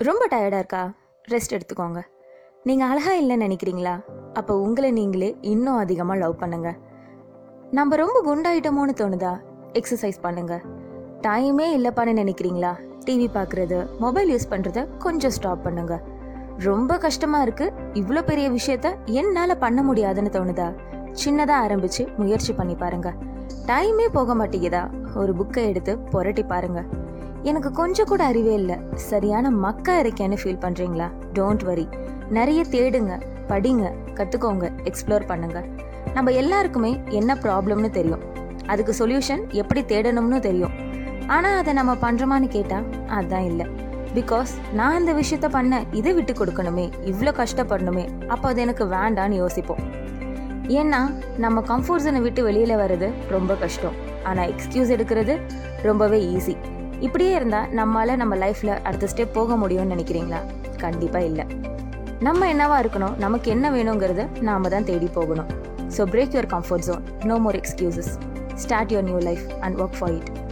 ரொம்ப டயர்டாக இருக்கா? ரெஸ்ட் எடுத்துக்கோங்க. நீங்கள் அழகாக இல்லைன்னு நினைக்கிறீங்களா? அப்போ உங்களை நீங்களே இன்னும் அதிகமாக லவ் பண்ணுங்க. நம்ம ரொம்ப குண்டாயிட்டோமோன்னு தோணுதா? எக்ஸசைஸ் பண்ணுங்க. டைமே இல்லைப்பான்னு நினைக்கிறீங்களா? டிவி பார்க்குறது மொபைல் யூஸ் பண்ணுறத கொஞ்சம் ஸ்டாப் பண்ணுங்க. ரொம்ப கஷ்டமாக இருக்கு. இவ்வளோ பெரிய விஷயத்த என்னால் பண்ண முடியாதுன்னு தோணுதா? சின்னதாக ஆரம்பிச்சு முயற்சி பண்ணி பாருங்க. டைமே போக மாட்டேங்குதா? ஒரு புக்கை எடுத்து புரட்டி பாருங்க. எனக்கு கொஞ்சம் கூட அறிவே இல்லை. சரியான மக்கா இருக்கேன்னு ஃபீல் பண்றீங்களா? டோன்ட் வரி நிறைய தேடுங்க படிங்க கத்துக்கோங்க எக்ஸ்ப்ளோர் பண்ணுங்க. நம்ம எல்லாருக்குமே என்ன ப்ராப்ளம்னு தெரியும். அதுக்கு சொல்யூஷன் எப்படி தேடணும்னு தெரியும். ஆனால் அதை நம்ம பண்ணுறோமான்னு கேட்டால் அதுதான் இல்லை. பிகாஸ் நான் இந்த விஷயத்த பண்ண இதை விட்டு கொடுக்கணுமே இவ்வளோ கஷ்டப்படணுமே அப்போ அது எனக்கு வேண்டான்னு யோசிப்போம். ஏன்னா நம்ம கம்ஃபர்ட் ஜோனை விட்டு வெளியில் வர்றது ரொம்ப கஷ்டம். ஆனால் எக்ஸ்கியூஸ் எடுக்கிறது ரொம்பவே ஈஸி இப்படியே இருந்தா நம்மளால நம்ம லைஃப்ல அடுத்த ஸ்டெப் போக முடியும்னு நினைக்கிறீங்களா? கண்டிப்பா இல்ல. நம்ம என்னவா இருக்கணும்? நமக்கு என்ன வேணுங்கிறத நாம தான் தேடி போகணும். So break your comfort zone no more excuses start your new life and work for it